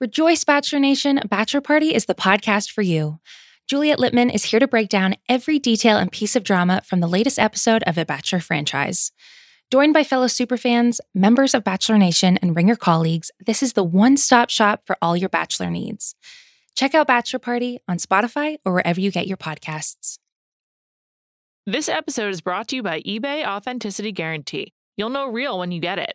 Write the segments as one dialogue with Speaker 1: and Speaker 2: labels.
Speaker 1: Rejoice, Bachelor Nation! Bachelor Party is the podcast for you. Juliet Litman is here to break down every detail and piece of drama from the latest episode of the Bachelor franchise. Joined by fellow superfans, members of Bachelor Nation, and Ringer colleagues, this is the one stop shop for all your Bachelor needs. Check out Bachelor Party on Spotify or wherever you get your podcasts.
Speaker 2: This episode is brought to you by eBay Authenticity Guarantee. You'll know real when you get it.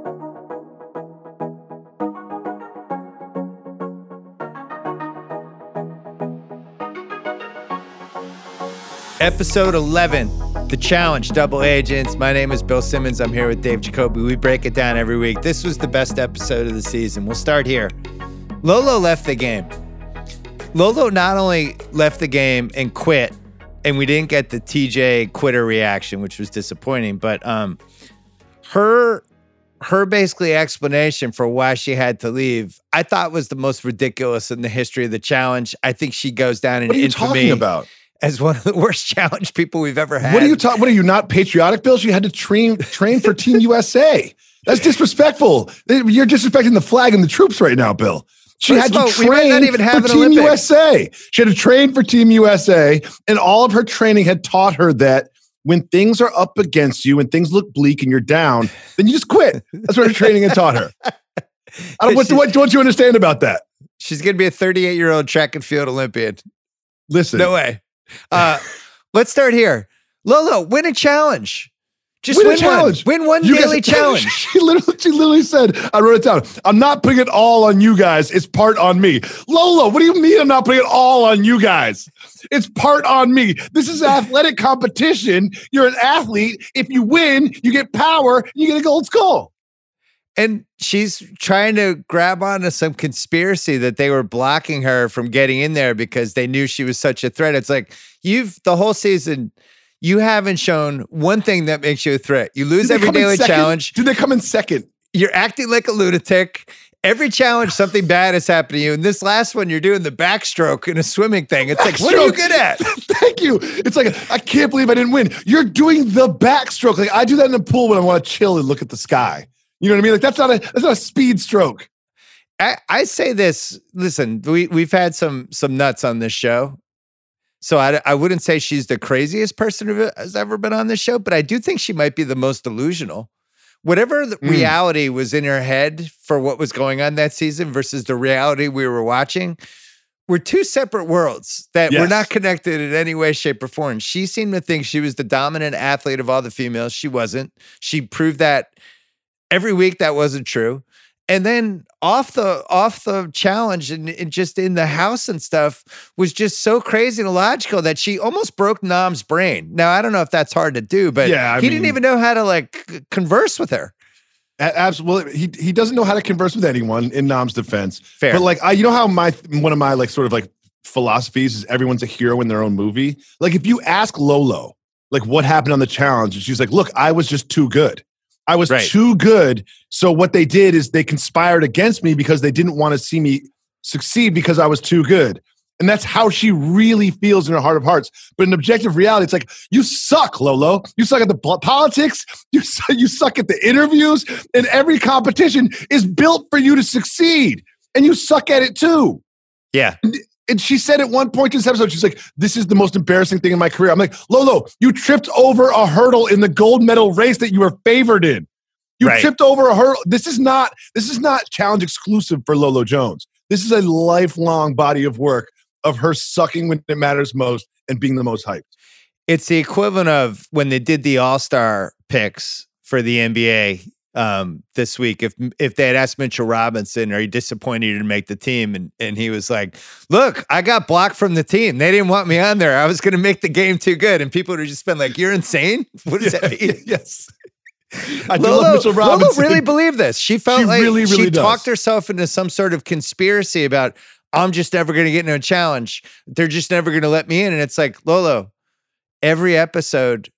Speaker 3: Episode 11, The Challenge, Double Agents. My name is Bill Simmons. I'm here with Dave Jacoby. We break it down every week. This was the best episode of the season. We'll start here. Lolo left the game. Lolo not only left the game and quit, and we didn't get the TJ quitter reaction, which was disappointing, but um, her her basically explanation for why she had to leave, I thought was the most ridiculous in the history of the challenge. I think she goes down in
Speaker 4: What are you
Speaker 3: infamy
Speaker 4: talking about?
Speaker 3: As one of the worst challenge people we've ever had.
Speaker 4: What are you talking? What are you not patriotic, Bill? You had to train train for Team USA. That's disrespectful. You're disrespecting the flag and the troops right now, Bill. She
Speaker 3: First
Speaker 4: had to
Speaker 3: all, we might not
Speaker 4: train
Speaker 3: even have
Speaker 4: for Team
Speaker 3: Olympics.
Speaker 4: USA. She had to train for Team USA, and all of her training had taught her that when things are up against you, when things look bleak and you're down, then you just quit. That's what her training had taught her. I don't, what,
Speaker 3: She-
Speaker 4: what, what do you understand about that?
Speaker 3: She's going to be a 38 year old track and field Olympian.
Speaker 4: Listen,
Speaker 3: No way. Uh, let's start here. Lolo, win a challenge. Just
Speaker 4: Win
Speaker 3: win,
Speaker 4: a challenge.
Speaker 3: one. Win one
Speaker 4: You guys-
Speaker 3: daily challenge.
Speaker 4: She literally, she literally said, I wrote it down. I'm not putting it all on you guys. It's part on me. Lola, what do you mean I'm not putting it all on you guys? It's part on me. This is athletic competition. You're an athlete. If you win, you get power, you get a gold skull.
Speaker 3: And she's trying to grab onto some conspiracy that they were blocking her from getting in there because they knew she was such a threat. It's like you've the whole season, you haven't shown one thing that makes you a threat. You lose every daily challenge.
Speaker 4: Did they come in second?
Speaker 3: You're acting like a lunatic. Every challenge, something bad has happened to you. And this last one, you're doing the backstroke in a swimming thing. It's like, what are you good at?
Speaker 4: Thank you. It's like, I can't believe I didn't win. You're doing the backstroke. Like I do that in the pool when I want to chill and look at the sky. You know what I mean? Like that's not a that's not a speed stroke.
Speaker 3: I, I say this. Listen, we we've had some some nuts on this show, so I I wouldn't say she's the craziest person who has ever been on this show, but I do think she might be the most delusional. Whatever the
Speaker 4: Mm.
Speaker 3: reality was in her head for what was going on that season versus the reality we were watching, were two separate worlds that were
Speaker 4: Yes.
Speaker 3: not connected in any way, shape, or form. She seemed to think she was the dominant athlete of all the females. She wasn't. She proved that every week that wasn't true and then off the off the challenge and, and just in the house and stuff was just so crazy and illogical that she almost broke Nam's brain. Now I don't know if that's hard to do, but
Speaker 4: Yeah, I
Speaker 3: he didn't even know how to like converse with her.
Speaker 4: Absolutely. He he doesn't know how to converse with anyone in Nam's defense.
Speaker 3: Fair.
Speaker 4: But like I you know how my one of my like sort of like philosophies is everyone's a hero in their own movie. Like if you ask Lolo like what happened on the challenge and she's like, "Look, I was just too good. I was
Speaker 3: Right.
Speaker 4: too good. So what they did is they conspired against me because they didn't want to see me succeed because I was too good." And that's how she really feels in her heart of hearts. But in objective reality, it's like, you suck, Lolo. You suck at the politics. You, su- you suck at the interviews. And every competition is built for you to succeed. And you suck at it too.
Speaker 3: Yeah.
Speaker 4: And she said at one point in this episode, she's like, This is the most embarrassing thing in my career. I'm like, Lolo, you tripped over a hurdle in the gold medal race that you were favored in. You
Speaker 3: Right.
Speaker 4: tripped over a hurdle. This is not this is not challenge exclusive for Lolo Jones. This is a lifelong body of work of her sucking when it matters most and being the most hyped.
Speaker 3: It's the equivalent of when they did the All Star picks for the NBA um, this week. If if they had asked Mitchell Robinson, "Are you disappointed you didn't make the team?" and and he was like, "Look, I got blocked from the team. They didn't want me on there. I was going to make the game too good." And people would have just been like, "You're insane. What does
Speaker 4: Yeah,
Speaker 3: that mean?"
Speaker 4: yes. I
Speaker 3: Lolo,
Speaker 4: love Mitchell
Speaker 3: Lolo
Speaker 4: Robinson.
Speaker 3: really believed this. She felt
Speaker 4: She
Speaker 3: like
Speaker 4: really,
Speaker 3: she
Speaker 4: does.
Speaker 3: talked herself into some sort of conspiracy about I'm just never going to get into a challenge. They're just never going to let me in. And it's like Lolo, every episode,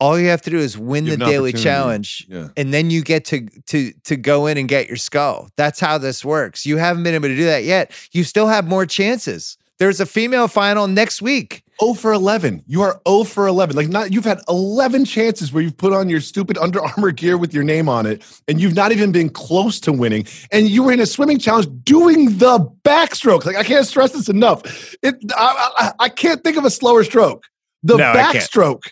Speaker 3: all you have to do is win the daily challenge,
Speaker 4: Yeah.
Speaker 3: and then you get to to to go in and get your skull. That's how this works. You haven't been able to do that yet. You still have more chances. There's a female final next week.
Speaker 4: 0 for 11. You are 0 for 11. Like not you've had 11 chances where you've put on your stupid Under Armour gear with your name on it and you've not even been close to winning and you were in a swimming challenge doing the backstroke. Like I can't stress this enough. It I, I, I can't think of a slower stroke. The
Speaker 3: No, I can't.
Speaker 4: backstroke.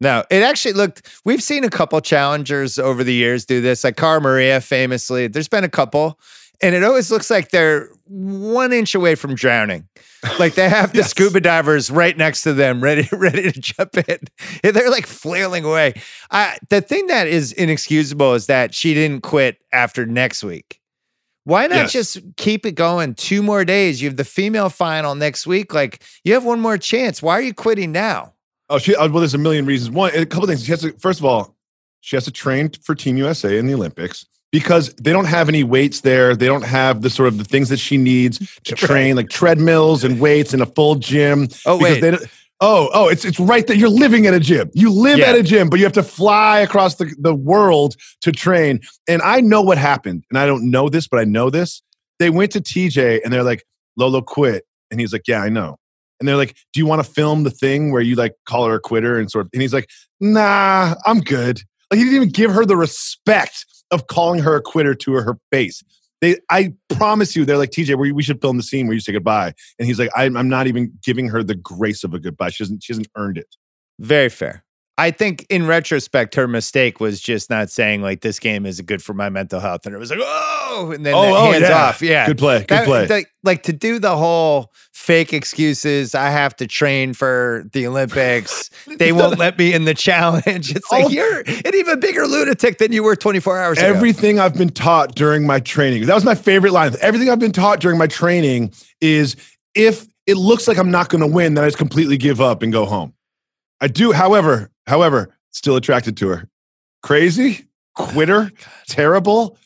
Speaker 3: No, it actually looked. We've seen a couple challengers over the years do this, like Cara Maria famously. There's been a couple, and it always looks like they're one inch away from drowning. Like they have the
Speaker 4: Yes.
Speaker 3: scuba divers right next to them, ready ready to jump in. And they're like flailing away. I, the thing that is inexcusable is that she didn't quit after next week. Why not
Speaker 4: Yes.
Speaker 3: just keep it going two more days? You have the female final next week. Like you have one more chance. Why are you quitting now?
Speaker 4: Oh, she uh, well, there's a million reasons. One, a couple things. She has to first of all, she has to train for Team USA in the Olympics because they don't have any weights there. They don't have the sort of the things that she needs to train, like treadmills and weights and a full gym.
Speaker 3: Oh wait,
Speaker 4: they oh, oh, it's it's right there. You're living at a gym. You live
Speaker 3: Yeah.
Speaker 4: at a gym, but you have to fly across the, the world to train. And I know what happened. And I don't know this, but I know this. They went to TJ and they're like, Lolo quit. And he's like, Yeah, I know. And they're like, Do you want to film the thing where you like call her a quitter and sort of and he's like, Nah, I'm good. Like he didn't even give her the respect of calling her a quitter to her, her face. They, I promise you, they're like TJ. We, we should film the scene where you say goodbye, and he's like, I'm, I'm not even giving her the grace of a goodbye. She hasn't, she hasn't earned it.
Speaker 3: Very fair. I think in retrospect, her mistake was just not saying like this game is good for my mental health, and it was like oh, and then
Speaker 4: Oh, oh,
Speaker 3: hands
Speaker 4: yeah.
Speaker 3: off. Yeah,
Speaker 4: Good play, good
Speaker 3: That-
Speaker 4: play.
Speaker 3: like to do the whole fake excuses. I have to train for the Olympics. They won't let me in the challenge. It's like
Speaker 4: Oh.
Speaker 3: you're an even bigger lunatic than you were 24 hours ago.
Speaker 4: Everything I've been taught during my training. That was my favorite line. Everything I've been taught during my training is if it looks like I'm not going to win, then I just completely give up and go home. I do, however, however, still attracted to her. Crazy, oh quitter, terrible,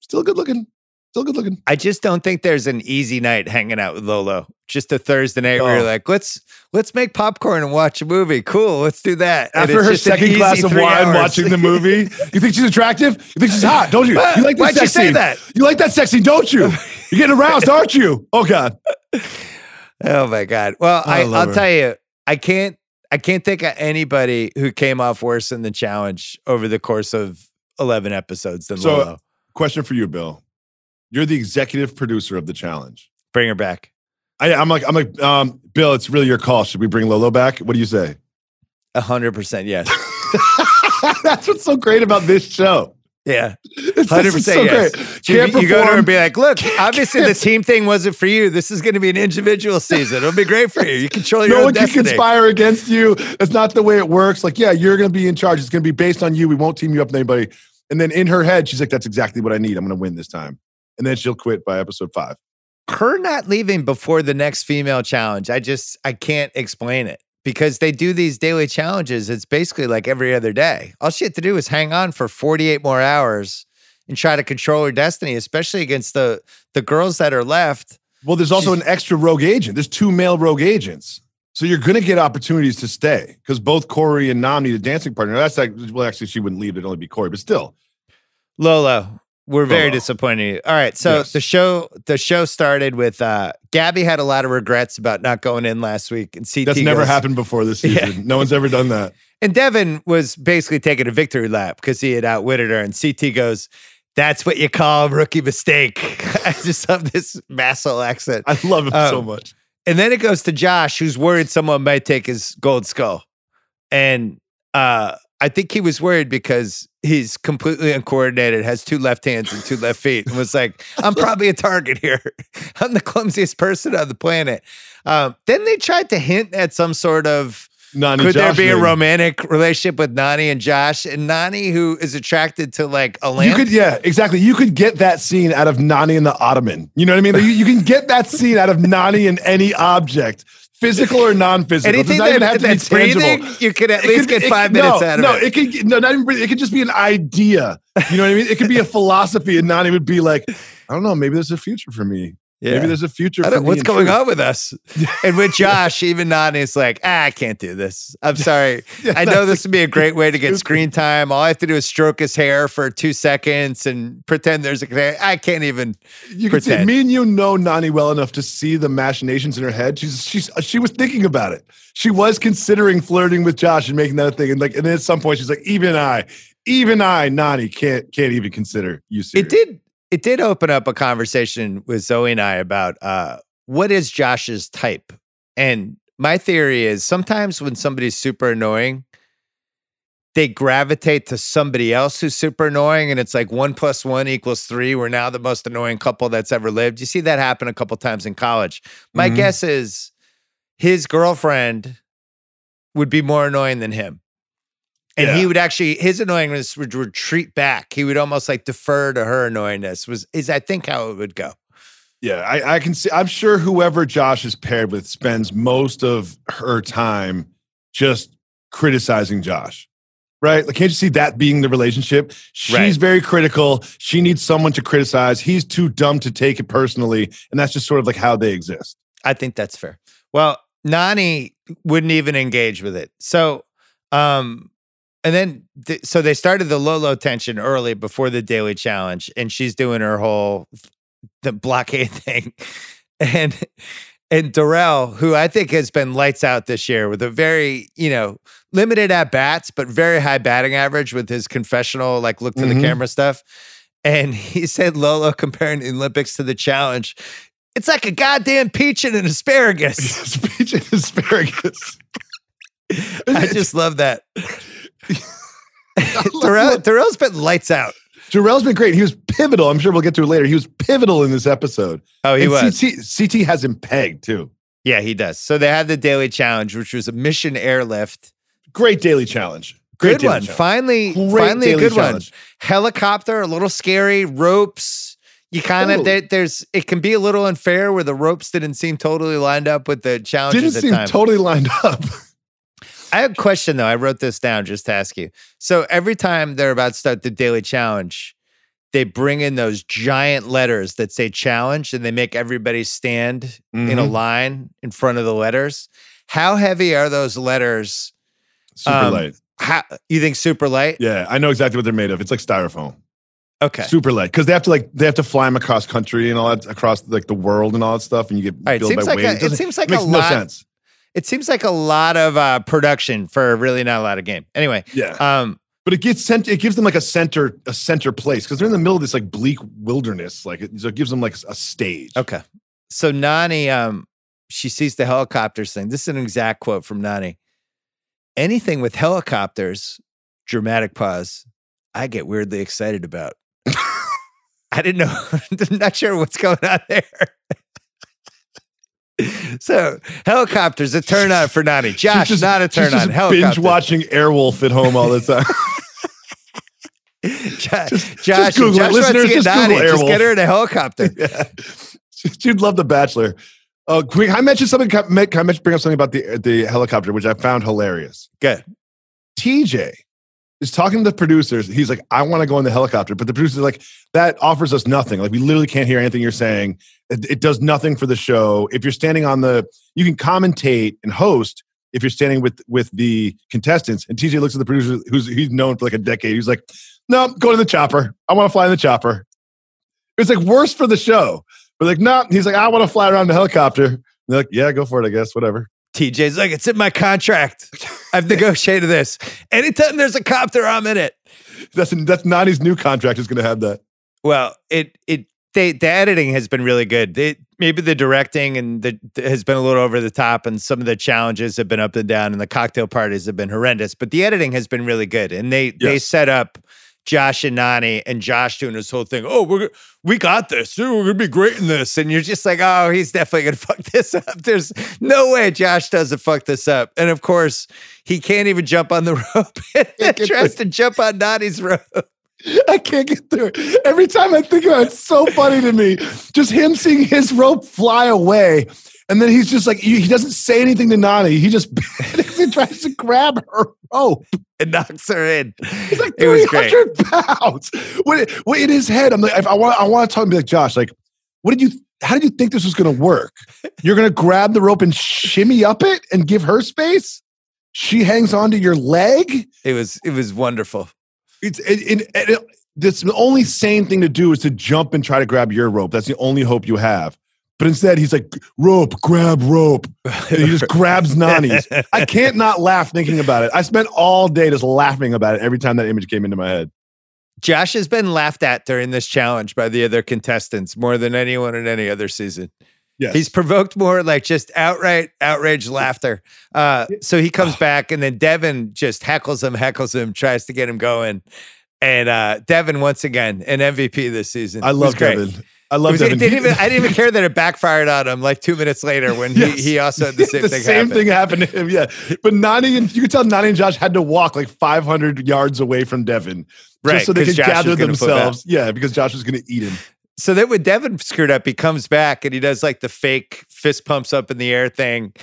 Speaker 4: still good looking, still good looking.
Speaker 3: I just don't think there's an easy night hanging out with Lolo. Just a Thursday night where
Speaker 4: Oh.
Speaker 3: you're like, let's let's make popcorn and watch a movie. Cool, let's do that. And
Speaker 4: After her second glass of wine
Speaker 3: hours.
Speaker 4: watching the movie, you think she's attractive? You think she's hot, don't you? You like that
Speaker 3: Why'd you say
Speaker 4: scene.
Speaker 3: that?
Speaker 4: You like that sexy, don't you? You're getting aroused, aren't you? Oh God.
Speaker 3: Oh my god. Well,
Speaker 4: I,
Speaker 3: I I'll
Speaker 4: her.
Speaker 3: tell you, I can't I can't think of anybody who came off worse in the challenge over the course of 11 episodes than
Speaker 4: So-
Speaker 3: Lolo.
Speaker 4: Question for you, Bill. You're the executive producer of the challenge.
Speaker 3: Bring her back.
Speaker 4: I, I'm like, I'm like, um, Bill, it's really your call. Should we bring Lolo back? What do you say?
Speaker 3: 100% yes.
Speaker 4: That's what's so great about this show.
Speaker 3: Yeah. 100%
Speaker 4: it's so
Speaker 3: yes. You, you go to her and be like, look,
Speaker 4: Can't-
Speaker 3: obviously the team thing wasn't for you. This is going to be an individual season. It'll be great for you. You control your
Speaker 4: no one can conspire against you. That's not the way it works. Like, yeah, you're going to be in charge. It's going to be based on you. We won't team you up with anybody. And then in her head, she's like, that's exactly what I need. I'm going to win this time. And then she'll quit by episode five.
Speaker 3: her not leaving before the next female challenge, I just I can't explain it because they do these daily challenges. It's basically like every other day. All she had to do is hang on for 48 more hours and try to control her destiny, especially against the the girls that are left.
Speaker 4: Well, there's also
Speaker 3: She's-
Speaker 4: an extra rogue agent. There's two male rogue agents. So you're going to get opportunities to stay because both Cory and Nam need a dancing partner. That's like, well, actually, she wouldn't leave. It'd only be Cory, but still.
Speaker 3: Lolo, we're very
Speaker 4: Lolo.
Speaker 3: disappointed. All right, so
Speaker 4: Yes.
Speaker 3: the show the show started with uh Gabby had a lot of regrets about not going in last week, and CT
Speaker 4: That's never
Speaker 3: goes-
Speaker 4: happened before this
Speaker 3: Yeah.
Speaker 4: season. No one's ever done that.
Speaker 3: And Devin was basically taking a victory lap because he had outwitted her. And CT goes, That's what you call a rookie mistake. I just love this Vassal accent.
Speaker 4: I love him so
Speaker 3: Um,
Speaker 4: much.
Speaker 3: And then it goes to Josh, who's worried someone might take his gold skull. And uh, I think he was worried because he's completely uncoordinated, has two left hands and two left feet, and was like, I'm probably a target here. I'm the clumsiest person on the planet. Um, then they tried to hint at some sort of
Speaker 4: Nany
Speaker 3: could there
Speaker 4: Josh
Speaker 3: be a romantic relationship with Nany and Josh? And Nany, who is attracted to like a
Speaker 4: You
Speaker 3: lamp.
Speaker 4: could, yeah, exactly. You could get that scene out of Nany and the Ottoman. You know what I mean? Like, you, you can get that scene out of Nany and any object, physical or non-physical. It
Speaker 3: Anything
Speaker 4: not even
Speaker 3: that,
Speaker 4: have to be
Speaker 3: breathing,
Speaker 4: tangible.
Speaker 3: you could at
Speaker 4: It
Speaker 3: least
Speaker 4: could-
Speaker 3: get
Speaker 4: it-
Speaker 3: five
Speaker 4: no,
Speaker 3: minutes out of
Speaker 4: no,
Speaker 3: it.
Speaker 4: it could no, not even. breathing. It could just be an idea. You know what I mean? It could be a philosophy, and not even be like, "I don't know. Maybe there's a future for me.
Speaker 3: Yeah.
Speaker 4: Maybe there's a future for
Speaker 3: what's going
Speaker 4: truth."
Speaker 3: on with us? and with Josh, even Nany's like, ah, I can't do this. I'm sorry.
Speaker 4: Yeah,
Speaker 3: I know this would be a great way to get screen time. All I have to do is stroke his hair for two seconds and pretend there's a. I can't even.
Speaker 4: You can see me and you know Nany well enough to see the machinations in her head. She's she's she was thinking about it. She was considering flirting with Josh and making that a thing. And like, and then at some point, she's like, "Even I, even I, Nany, can't can't even consider you serious."
Speaker 3: It did. It did open up a conversation with Zoe and I about uh, what is Josh's type. And my theory is sometimes when somebody's super annoying, they gravitate to somebody else who's super annoying, and it's like one plus one equals three. We're now the most annoying couple that's ever lived. You see that happen a couple times in college. My
Speaker 4: Mhm.
Speaker 3: guess is his girlfriend would be more annoying than him. And he would actually his annoyingness would retreat back. He would almost like defer to her annoyingness. Was is I think how it would go.
Speaker 4: Yeah, I, I can see. I'm sure whoever Josh is paired with spends most of her time just criticizing Josh. Right? Like, can't you see that being the relationship? She's
Speaker 3: Right.
Speaker 4: very critical. She needs someone to criticize. He's too dumb to take it personally. And that's just sort of like how they exist.
Speaker 3: I think that's fair. Well, Nany wouldn't even engage with it. So, um, and then th- so they started the low low tension early before the daily challenge, and she's doing her whole the blockade thing, and and Darrell, who I think has been lights out this year with a very you know limited at bats but very high batting average with his confessional like look to
Speaker 4: Mhm.
Speaker 3: the camera stuff. And he said Lolo comparing the Olympics to the challenge. It's like a goddamn peach and an asparagus.
Speaker 4: Speech and asparagus.
Speaker 3: I just love that. Darrell, Darrell's been lights out.
Speaker 4: Darrell's been great. He was pivotal. I'm sure we'll get to it later. He was pivotal in this episode.
Speaker 3: Oh, he
Speaker 4: and
Speaker 3: was.
Speaker 4: CT, CT has him pegged too.
Speaker 3: Yeah, he does. So they had the daily challenge, which was a mission airlift.
Speaker 4: Great daily challenge. Great
Speaker 3: Good one.
Speaker 4: challenge.
Speaker 3: Finally,
Speaker 4: Great
Speaker 3: finally a good
Speaker 4: challenge.
Speaker 3: one. Helicopter, a little scary. Ropes. You kind of there, there's. It can be a little unfair where the ropes didn't seem totally lined up with the challenges
Speaker 4: Didn't seem
Speaker 3: times.
Speaker 4: totally lined up.
Speaker 3: I have a question though. I wrote this down just to ask you. So every time they're about to start the daily challenge, they bring in those giant letters that say challenge and they make everybody stand in a
Speaker 4: Mhm.
Speaker 3: line in front of the letters. How heavy are those letters?
Speaker 4: Super
Speaker 3: Um,
Speaker 4: light.
Speaker 3: How, you think super light?
Speaker 4: Yeah, I know exactly what they're made of. It's like styrofoam.
Speaker 3: Okay.
Speaker 4: Super light because they have to like they have to fly them across country and all that across like the world and all that stuff, and you get
Speaker 3: All right.
Speaker 4: billed by
Speaker 3: like
Speaker 4: weight.
Speaker 3: a, it
Speaker 4: doesn't-
Speaker 3: seems like a
Speaker 4: makes no
Speaker 3: lot.
Speaker 4: sense.
Speaker 3: It seems like a lot of uh, production for really not a lot of game. Anyway,
Speaker 4: Yeah,
Speaker 3: um,
Speaker 4: but it gets sent. It gives them like a center a center place because they're in the middle of this like bleak wilderness. Like it, so it gives them like a stage.
Speaker 3: Okay. So Nany, um, she sees the helicopters thing. This is an exact quote from Nany. Anything with helicopters, dramatic pause, I get weirdly excited about. I didn't know. I'm not sure what's going on there. so helicopters, a turn on for Nany. Josh,
Speaker 4: just-
Speaker 3: not a turn
Speaker 4: just
Speaker 3: on.
Speaker 4: Binge watching Airwolf at home all the time.
Speaker 3: Jo-
Speaker 4: just
Speaker 3: Josh,
Speaker 4: Google it.
Speaker 3: Josh
Speaker 4: Listeners, just. Google
Speaker 3: Just get her in a helicopter.
Speaker 4: yeah. She'd love The Bachelor. Uh, oh, quick! I mentioned something. Can I can I mention- bring up something about the the helicopter, which I found hilarious.
Speaker 3: Good.
Speaker 4: TJ is talking to the producers. He's like, I want to go in the helicopter. But the producers like, that offers us nothing. Like, we literally can't hear anything you're saying. It, it does nothing for the show. If you're standing on the, you can commentate and host if you're standing with with the contestants. And TJ looks at the producer, who's he's known for like a decade. He's like, no, go to the chopper. I want to fly in the chopper. It's like worse for the show. But like, no, he's like, I want to fly around the helicopter. And they're like, yeah, go for it, I guess, whatever.
Speaker 3: TJ's like, it's in my contract. I've negotiated this. Anytime there's a copter, I'm in it.
Speaker 4: That's that's Nany's new contract is going to have that.
Speaker 3: Well, it it they the editing has been really good. They, maybe the directing and the has been a little over the top, and some of the challenges have been up and down, and the cocktail parties have been horrendous. But the editing has been really good, and they they set up Josh and Nany, and Josh doing this whole thing. Oh, we're we got this. Ooh, We're gonna be great in this, and you're just like, oh, he's definitely gonna fuck this up. There's no way Josh doesn't fuck this up, and of course he can't even jump on the rope.
Speaker 4: Can't
Speaker 3: tries to jump on Nany's rope.
Speaker 4: I can't get through it. Every time I think about it, it's so funny to me. Just him seeing his rope fly away. And then he's just like, he he doesn't say anything to Nany. He just he tries to grab her rope.
Speaker 3: And knocks her in.
Speaker 4: He's like
Speaker 3: It was
Speaker 4: 300 pounds. When, it, when in his head, I'm like, if I want, I want to talk and be like, Josh, like, what did you, how did you think this was going to work? You're going to grab the rope and shimmy up it and give her space? She hangs onto your leg?
Speaker 3: It was it was wonderful.
Speaker 4: It's it, it, it, this the only sane thing to do is to jump and try to grab your rope. That's the only hope you have. But instead, he's like, rope, grab rope. And he just grabs Nany's. I can't not laugh thinking about it. I spent all day just laughing about it every time that image came into my head.
Speaker 3: Josh has been laughed at during this challenge by the other contestants more than anyone in any other season.
Speaker 4: Yes.
Speaker 3: He's provoked more like just outright outraged laughter. Uh, so he comes back, and then Devin just heckles him, heckles him, tries to get him going. And uh, Devin once again an MVP this season.
Speaker 4: I love. Devin. I love Devin.
Speaker 3: it didn't even, I didn't even care that it backfired on him like two minutes later when he,
Speaker 4: Yes.
Speaker 3: he also had the same
Speaker 4: the
Speaker 3: thing
Speaker 4: same thing happened to him. Yeah, but Nany and you could tell Nany and Josh had to walk like 500 yards away from Devin,
Speaker 3: Right,
Speaker 4: just so they could
Speaker 3: Josh
Speaker 4: gather
Speaker 3: was gonna flip out.
Speaker 4: themselves. Yeah, because Josh was going to eat him.
Speaker 3: So then when Devin screwed up, he comes back and he does like the fake fist pumps up in the air thing.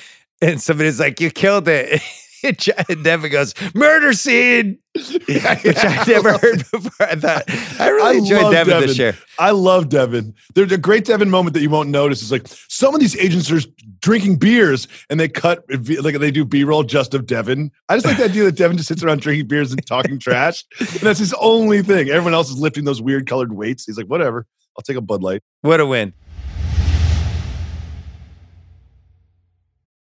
Speaker 3: And somebody's like, You killed it. And Devin goes, Murder scene, which I never heard before. I thought I really
Speaker 4: I
Speaker 3: enjoyed
Speaker 4: love
Speaker 3: Devin, this year.
Speaker 4: I love Devin. There's a great Devin moment that you won't notice. Is like some of these agents are drinking beers and they cut like they do B roll just of Devin. I just like the idea that Devin just sits around drinking beers and talking trash, and that's his only thing. Everyone else is lifting those weird colored weights. He's like, whatever. I'll take a Bud Light.
Speaker 3: What a win.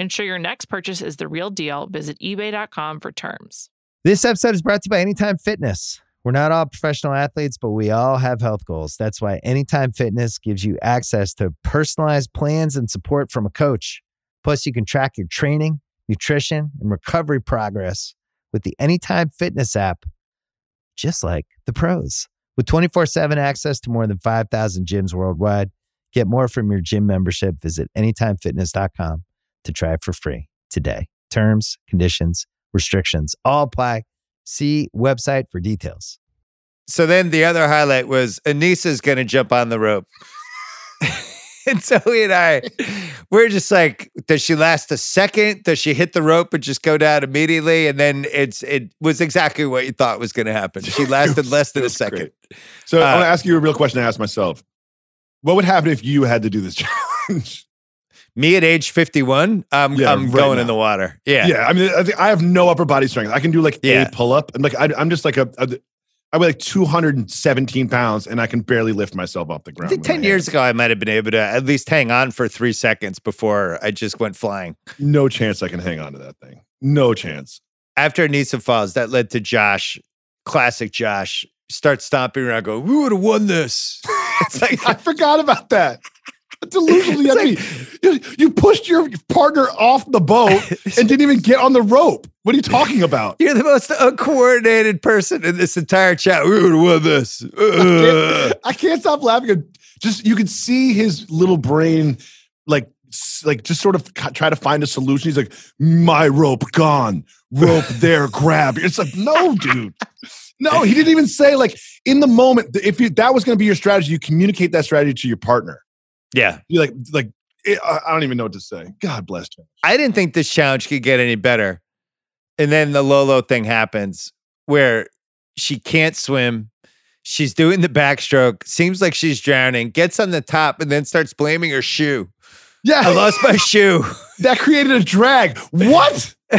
Speaker 2: Ensure your next purchase is the real deal. Visit eBay.com for terms.
Speaker 5: This episode is brought to you by Anytime Fitness. We're not all professional athletes, but we all have health goals. That's why Anytime Fitness gives you access to personalized plans and support from a coach. Plus, you can track your training, nutrition, and recovery progress with the Anytime Fitness app, just like the pros. With 24 7 access to more than 5,000 gyms worldwide, get more from your gym membership. Visit AnytimeFitness.com to try it for free today. Terms, conditions, restrictions all apply. See website for details.
Speaker 3: So then the other highlight was Aneesa's going to jump on the rope. and Zoe and I, we're just like, does she last a second? Does she hit the rope and just go down immediately? And then it's it was exactly what you thought was going to happen. She lasted less than a second.
Speaker 4: great. So I
Speaker 3: Uh,
Speaker 4: want to ask you a real question I asked myself. What would happen if you had to do this challenge?
Speaker 3: Me at age 51, I'm,
Speaker 4: Yeah,
Speaker 3: I'm
Speaker 4: right
Speaker 3: going
Speaker 4: now.
Speaker 3: in the water. Yeah.
Speaker 4: Yeah, I mean, I, think I have no upper body strength. I can do like
Speaker 3: Yeah.
Speaker 4: a pull up, and like I, I'm just like a, a I weigh like 217 pounds, and I can barely lift myself off the
Speaker 3: I
Speaker 4: ground.
Speaker 3: think 10 years ago, I might have been able to at least hang on for three seconds before I just went flying.
Speaker 4: no chance I can hang on to that thing. No chance.
Speaker 3: After Aneesa falls, that led to Josh, classic Josh, start stomping around, go, we would have won this. It's like,
Speaker 4: I forgot about that. Delusionally heavy. you, you pushed your partner off the boat and didn't even get on the rope. What are you talking about?
Speaker 3: You're the most uncoordinated person in this entire chat. We would have won this.
Speaker 4: I can't stop laughing. Just you could see his little brain like like just sort of try to find a solution. He's like, my rope gone, rope there, grab. It's like, no, dude. No, he didn't even say like in the moment. If you, that was going to be your strategy, you communicate that strategy to your partner.
Speaker 3: Yeah.
Speaker 4: You like like eh, it, I don't even know what to say. God bless him.
Speaker 3: I didn't think this challenge could get any better. And then the Lolo thing happens where she can't swim. She's doing the backstroke, seems like she's drowning, gets on the top, and then starts blaming her shoe.
Speaker 4: Yeah,
Speaker 3: I lost my shoe.
Speaker 4: that created a drag. What?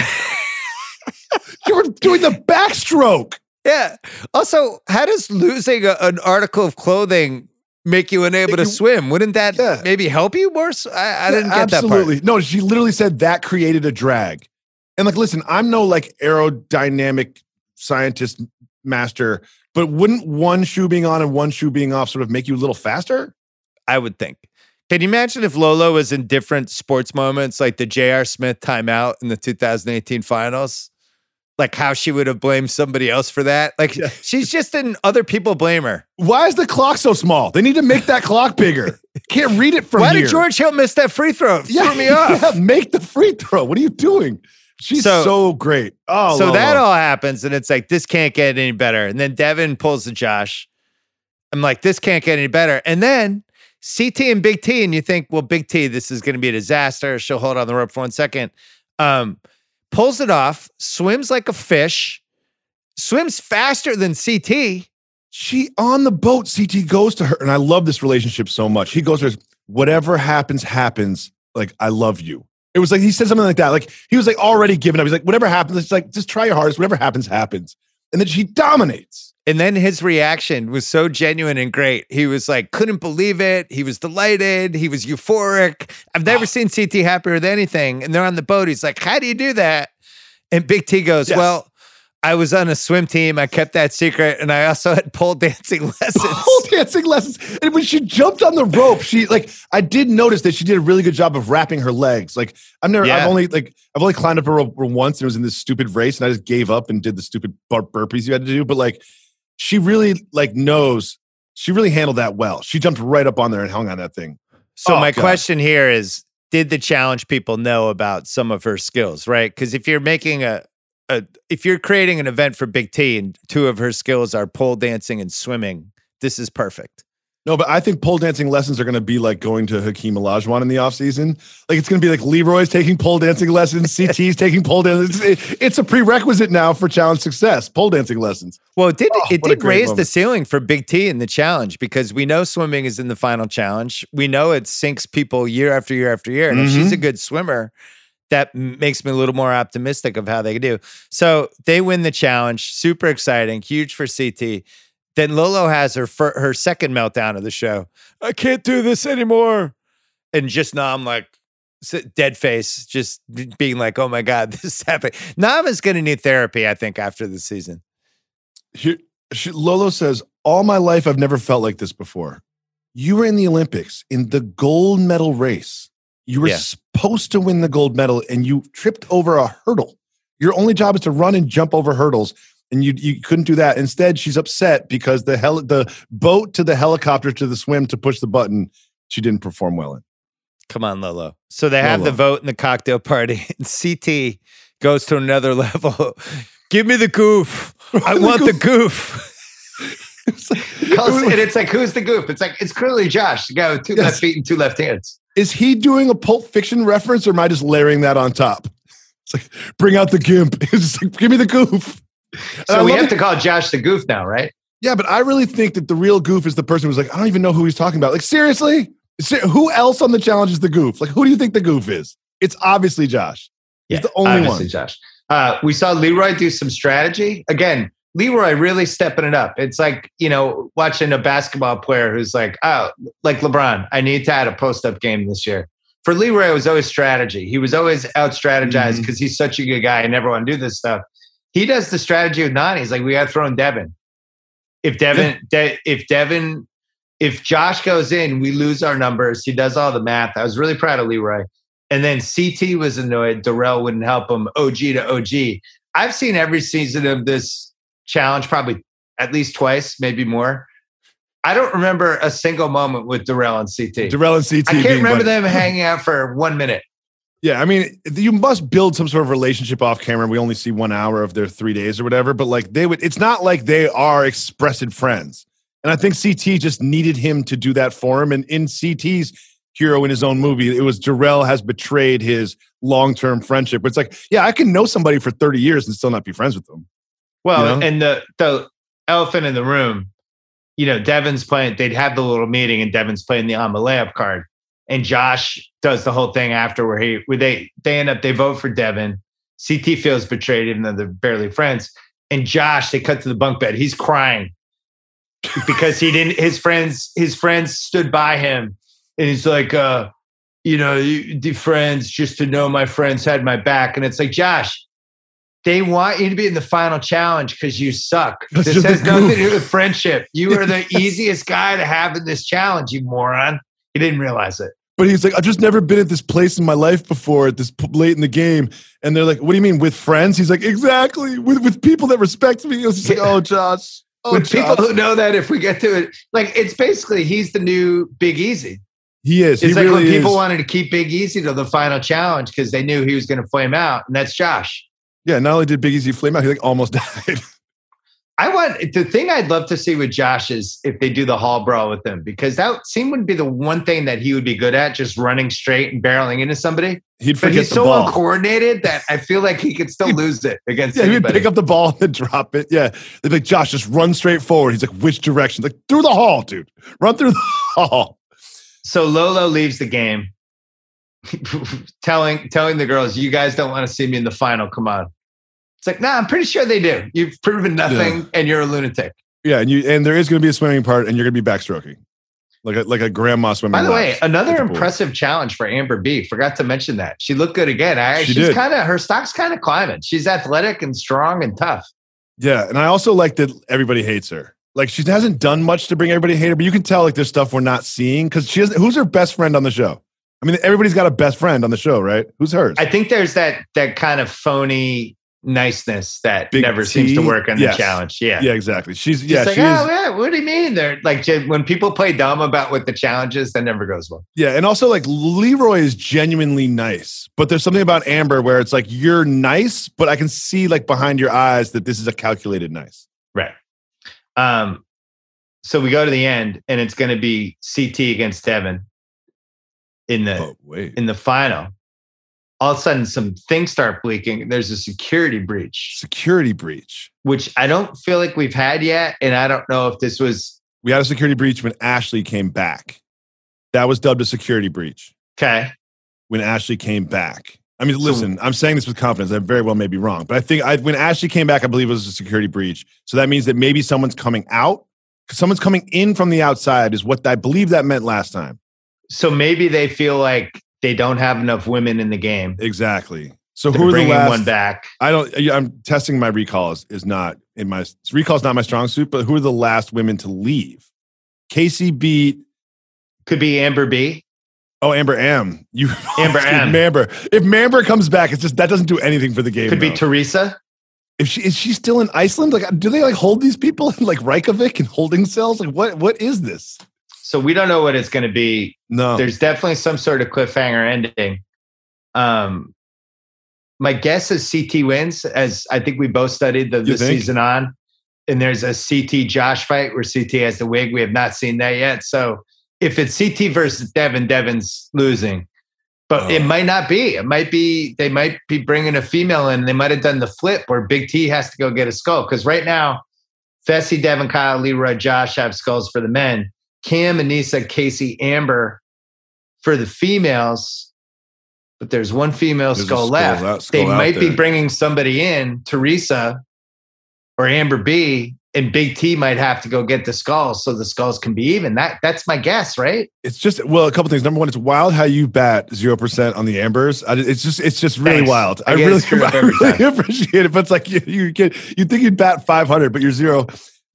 Speaker 4: you were doing the backstroke.
Speaker 3: Yeah. Also, how does losing a, an article of clothing make you unable to
Speaker 4: You-
Speaker 3: swim? Wouldn't that
Speaker 4: Yeah.
Speaker 3: maybe help you more? So- I, I didn't
Speaker 4: Yeah,
Speaker 3: get that part.
Speaker 4: absolutely.
Speaker 3: part.
Speaker 4: No, she literally said that created a drag. And like, listen, I'm no like aerodynamic scientist master, but wouldn't one shoe being on and one shoe being off sort of make you a little faster?
Speaker 3: I would think. Can you imagine if Lolo was in different sports moments, like the J.R. Smith timeout in the 2018 finals? Like how she would have blamed somebody else for that? Like
Speaker 4: Yeah.
Speaker 3: she's just in other people blame her.
Speaker 4: Why is the clock so small? They need to make that clock bigger. Can't read it from
Speaker 3: Why
Speaker 4: here.
Speaker 3: did George Hill miss that free throw?
Speaker 4: Yeah,
Speaker 3: Threw me off.
Speaker 4: yeah, make the free throw. What are you doing? She's
Speaker 3: So-
Speaker 4: so, great. Oh,
Speaker 3: so that all happens, and it's like this can't get any better. And then Devin pulls the Josh. I'm like, this can't get any better. And then CT and Big T, and you think, well, Big T, this is going to be a disaster. She'll hold on the rope for one second. Um, pulls it off, swims like a fish, swims faster than CT.
Speaker 4: she on the boat ct goes to her and i love this relationship so much. He goes to her whatever happens happens. Like i love you. It was like he said something like that. Like he was like already giving up. He's like whatever happens it's like just try your hardest. Whatever happens happens and then she dominates
Speaker 3: And then his reaction was so genuine and great. He was like, couldn't believe it. He was delighted. He was euphoric. I've never ah. seen CT happier with anything. And they're on the boat. He's like, how do you do that? And Big T goes,
Speaker 4: Yes.
Speaker 3: well, I was on a swim team. I kept that secret. And I also had pole dancing lessons.
Speaker 4: pole dancing lessons and when she jumped on the rope she like i did notice that she did a really good job of wrapping her legs like i've never
Speaker 3: Yeah.
Speaker 4: i've only like i've only climbed up a rope once and it was in this stupid race and i just gave up and did the stupid bur- burpees you had to do but like she really like knows she really handled that well she jumped right up on there and hung on that thing
Speaker 3: So
Speaker 4: Oh,
Speaker 3: my
Speaker 4: God.
Speaker 3: question here is did the challenge people know about some of her skills, right? Because if you're making a, a if you're creating an event for Big T and two of her skills are pole dancing and swimming, this is perfect.
Speaker 4: no but i think pole dancing lessons are going to be like going to hakeem olajuwon in the offseason like it's going to be like leroy's taking pole dancing lessons ct's taking pole dancing it's, it's a prerequisite now for challenge success pole dancing lessons
Speaker 3: Well, it did
Speaker 4: Oh,
Speaker 3: it did raise the ceiling for Big T in the challenge because we know swimming is in the final challenge. We know it sinks people year after year after year. And if she's a
Speaker 4: Mm-hmm.
Speaker 3: good swimmer, that makes me a little more optimistic of how they do. So they win the challenge. Super exciting, huge for CT. Then Lolo has her fir- her second meltdown of the show. I can't do this anymore, and just now I'm like dead face, just being like, "Oh my god, this is happening." Nam is going to need therapy, I think, after the season.
Speaker 4: Here, she, Lolo says, All my life, I've never felt like this before. You were in the Olympics in the gold medal race. You were
Speaker 3: Yeah.
Speaker 4: supposed to win the gold medal and you tripped over a hurdle. Your only job is to run and jump over hurdles. And you, you couldn't do that. Instead, she's upset because the hel- the boat to the helicopter to the swim to push the button, she didn't perform well in.
Speaker 3: Come on, Lolo. So they have the vote in the cocktail party, and CT goes to another level. Give me the goof. I
Speaker 4: The
Speaker 3: want the
Speaker 4: goof.
Speaker 3: goof.
Speaker 4: It's like-
Speaker 5: and it's like, who's the goof? It's like, it's clearly Josh, the guy with two
Speaker 4: Yes.
Speaker 5: left feet and two left hands.
Speaker 4: Is he doing a Pulp Fiction reference or am I just layering that on top? It's like, bring out the gimp. It's just like, give me the goof. And
Speaker 5: So we have
Speaker 4: it-
Speaker 5: to call Josh the goof now, right?
Speaker 4: Yeah, but I really think that the real goof is the person who's like, I don't even know who he's talking about. Like, seriously? Se- Who else on the challenge is the goof? Like, who do you think the goof is? It's obviously Josh. He's the only
Speaker 5: obviously
Speaker 4: one.
Speaker 5: Josh. Uh, we saw Leroy do some strategy. Again, Leroy really stepping it up. It's like, you know, watching a basketball player who's like, oh, like LeBron, I need to add a post up game this year. For Leroy, it was always strategy. He was always out strategized because mm-hmm. he's such a good guy. I never want to do this stuff. He does the strategy with Nany. He's like, we got to throw in Devin. If Devin, De- if Devin, if Josh goes in, we lose our numbers. He does all the math. I was really proud of Leroy. And then CT was annoyed. Darrell wouldn't help him. OG to OG. I've seen every season of this challenge probably at least twice, maybe more.
Speaker 3: I don't remember a single moment with Darrell and CT.
Speaker 4: Darrell and CT.
Speaker 3: I can't remember
Speaker 4: buddies.
Speaker 3: them hanging out for one minute.
Speaker 4: Yeah, I mean, you must build some sort of relationship off camera. We only see one hour of their three days or whatever, but like they would, it's not like they are expressive friends. And I think CT just needed him to do that for him. And in CT's hero in his own movie, it was Darrell has betrayed his long term friendship. But It's like, yeah, I can know somebody for 30 years and still not be friends with them.
Speaker 3: Well,
Speaker 4: You know?
Speaker 3: and the the elephant in the room, you know, Devin's playing. They'd have the little meeting, and Devin's playing the on the layup card, and Josh does the whole thing after where he where they they end up they vote for Devin. CT feels betrayed, even though they're barely friends. And Josh, they cut to the bunk bed. He's crying because he didn't. His friends, his friends stood by him, and he's like, uh, you know, the friends just to know my friends had my back. And it's like, Josh, they want you to be in the final challenge because you suck. This has nothing to do with friendship. You are the easiest guy to have in this challenge, you moron. He didn't realize it.
Speaker 4: But he's like, I've just never been at this place in my life before at this late in the game. And they're like, What do you mean with friends? He's like, Exactly. With with people that respect me. It was just like, Oh, Josh. Oh,
Speaker 3: with people
Speaker 4: Josh.
Speaker 3: who know that if we get to it, like it's basically he's the new Big Easy.
Speaker 4: He is.
Speaker 3: It's
Speaker 4: he
Speaker 3: like
Speaker 4: really
Speaker 3: when people
Speaker 4: is.
Speaker 3: wanted to keep Big Easy to the final challenge because they knew he was going to flame out, and that's Josh.
Speaker 4: Yeah, not only did Big Easy flame out, he like almost died.
Speaker 3: I want the thing I'd love to see with Josh is if they do the hall brawl with him because that seemed would be the one thing that he would be good at, just running straight and barreling into somebody.
Speaker 4: He'd
Speaker 3: But he's
Speaker 4: the
Speaker 3: so
Speaker 4: ball.
Speaker 3: uncoordinated that I feel like he could still lose it against
Speaker 4: Yeah, he would pick up the ball and drop it. Yeah. They'd be like, Josh, just run straight forward. He's like, which direction? Like, through the hall, dude. Run through the hall.
Speaker 3: so Lolo leaves the game, telling telling the girls, "You guys don't want to see me in the final. Come on." It's like, nah, I'm pretty sure they do. You've proven nothing, and you're a lunatic.
Speaker 4: Yeah, and you and there is gonna be a swimming part, and you're gonna be backstroking. Like a like a grandma swimming.
Speaker 3: By the way, another
Speaker 4: the
Speaker 3: impressive challenge for Amber B. Forgot to mention that she looked good again. I,
Speaker 4: She
Speaker 3: she's kind of her stock's kind of climbing. She's athletic and strong and tough.
Speaker 4: Yeah, and I also like that everybody hates her. Like she hasn't done much to bring everybody to hate her, but you can tell like there's stuff we're not seeing because she has. Who's her best friend on the show? I mean, everybody's got a best friend on the show, right? Who's hers?
Speaker 3: I think there's that that kind of phony niceness that
Speaker 4: Big
Speaker 3: never seems to work on
Speaker 4: Yes.
Speaker 3: the challenge. Yeah.
Speaker 4: yeah, exactly. She's yeah,
Speaker 3: like,
Speaker 4: she
Speaker 3: oh, yeah, what do you mean? They're like when people play dumb about what the challenge is, that never goes well.
Speaker 4: Yeah, and also like Leroy is genuinely nice, but there's something about Amber where it's like you're nice, but I can see like behind your eyes that this is a calculated nice.
Speaker 3: Right. Um, so we go to the end, and it's going to be CT against Devin in the
Speaker 4: Oh
Speaker 3: in the final. All of a sudden, some things start bleaking. There's a security breach,
Speaker 4: security breach.
Speaker 3: which I don't feel like we've had yet, and I don't know if this was
Speaker 4: We had a security breach when Ashley came back. That was dubbed a security breach
Speaker 3: okay.
Speaker 4: when Ashley came back. I mean, listen, I'm saying this with confidence. I very well may be wrong, but I think I, when Ashley came back, I believe it was a security breach. So that means that maybe someone's coming out. Someone's coming in from the outside is what I believe that meant last time.
Speaker 3: So maybe they feel like they don't have enough women in the game.
Speaker 4: Exactly. So
Speaker 3: They're
Speaker 4: who are the last?
Speaker 3: one back.
Speaker 4: I don't. I'm testing my recall is, is not in my recall is not my strong suit. But who are the last women to leave? Kaycee beat.
Speaker 3: Could be Amber B.
Speaker 4: Oh, Amber M. You
Speaker 3: Amber M.
Speaker 4: Mamber. If Mamber comes back, it's just that doesn't do anything for the game.
Speaker 3: Could be. Teresa.
Speaker 4: if she is she still in Iceland? Like, do they like hold these people in like Reykjavik and holding cells? Like, what what is this?
Speaker 3: So we don't know what it's going to be.
Speaker 4: No.
Speaker 3: There's definitely some sort of cliffhanger ending. Um, my guess is CT wins, as I think we both studied the, the season on. And there's a CT Josh fight where CT has the wig. We have not seen that yet. So if it's CT versus Devin, Devin's losing. But it
Speaker 4: Oh.
Speaker 3: might not be. It might be. They might be bringing a female in. They might have done the flip where Big T has to go get a skull. Because right now, Fessy, Devin, Kyle, Leroy, Josh have skulls for the men. Kam, Aneesa, Kaycee, Amber for the females. But there's one female
Speaker 4: There's
Speaker 3: skull
Speaker 4: skull
Speaker 3: left.
Speaker 4: out- skull
Speaker 3: they might be
Speaker 4: there. bringing
Speaker 3: bringing somebody in, Teresa or Amber B, and Big T might have to go get the skulls so the skulls can be even. That that's my guess, right?
Speaker 4: It's just well, a couple things. Number one, it's wild how you bat zero percent on the Ambers. I, it's just it's just really
Speaker 3: Thanks.
Speaker 4: wild.
Speaker 3: I
Speaker 4: I, really, I really appreciate it. But it's like you you get you think you'd bat five hundred, but you're zero.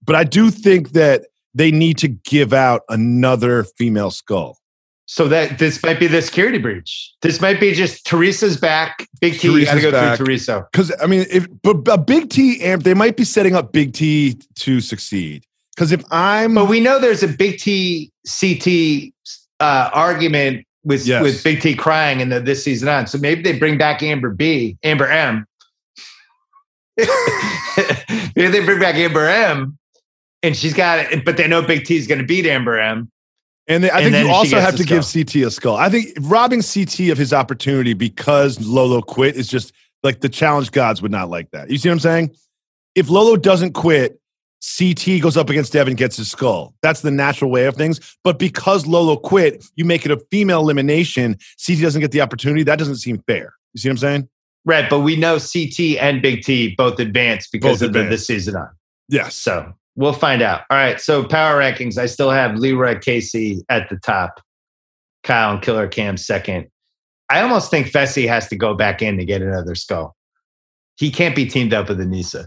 Speaker 4: But I do think that they need to give out another female skull.
Speaker 3: So that this might be the security breach. This might be just Teresa's back. Big T, you got to go
Speaker 4: back.
Speaker 3: through Teresa.
Speaker 4: Because I mean, if but a big T amp, they might be setting up Big T to succeed. Because if I'm,
Speaker 3: But we know there's a Big T CT uh, argument with
Speaker 4: Yes.
Speaker 3: with Big T crying in the this season on. So maybe they bring back Amber B, Amber M. maybe they bring back Amber M, and she's got it. But they know Big T is going to beat Amber M.
Speaker 4: and they, I
Speaker 3: and
Speaker 4: think you also have
Speaker 3: the
Speaker 4: to give. CT a skull. I think robbing CT of his opportunity because Lolo quit is just like the challenge gods would not like that. You see what I'm saying? If Lolo doesn't quit, CT goes up against Devin, gets his skull. That's the natural way of things. But because Lolo quit, you make it a female elimination. CT doesn't get the opportunity. That doesn't seem fair. You see what I'm saying?
Speaker 3: Right, but we know CT and Big T both advanced because
Speaker 4: Both
Speaker 3: of the
Speaker 4: advanced.
Speaker 3: this season on.
Speaker 4: Yes.
Speaker 3: So we'll find out. All right. So power rankings. I still have Leroy Kaycee at the top, Kyle and Killer Kam second. I almost think Fessy has to go back in to get another skull. He can't be teamed up with Aneesa.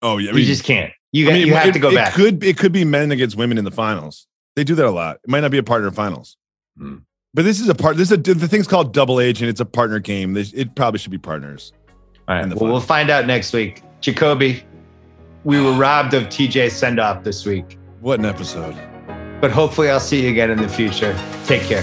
Speaker 4: Oh yeah. I
Speaker 3: you
Speaker 4: mean,
Speaker 3: just can't. You,
Speaker 4: I mean,
Speaker 3: you have
Speaker 4: it,
Speaker 3: to go
Speaker 4: it
Speaker 3: back.
Speaker 4: Could it could be men against women in the finals? They do that a lot. It might not be a partner finals,
Speaker 3: Hmm.
Speaker 4: but this is a part. This is a, the thing's called double agent. It's a partner game. This- It probably should be partners.
Speaker 3: All right. Well, we'll find out next week. Jacoby, we were robbed of TJ send off this week,
Speaker 4: What an episode!
Speaker 3: but hopefully I'll see you again in the future. Take care.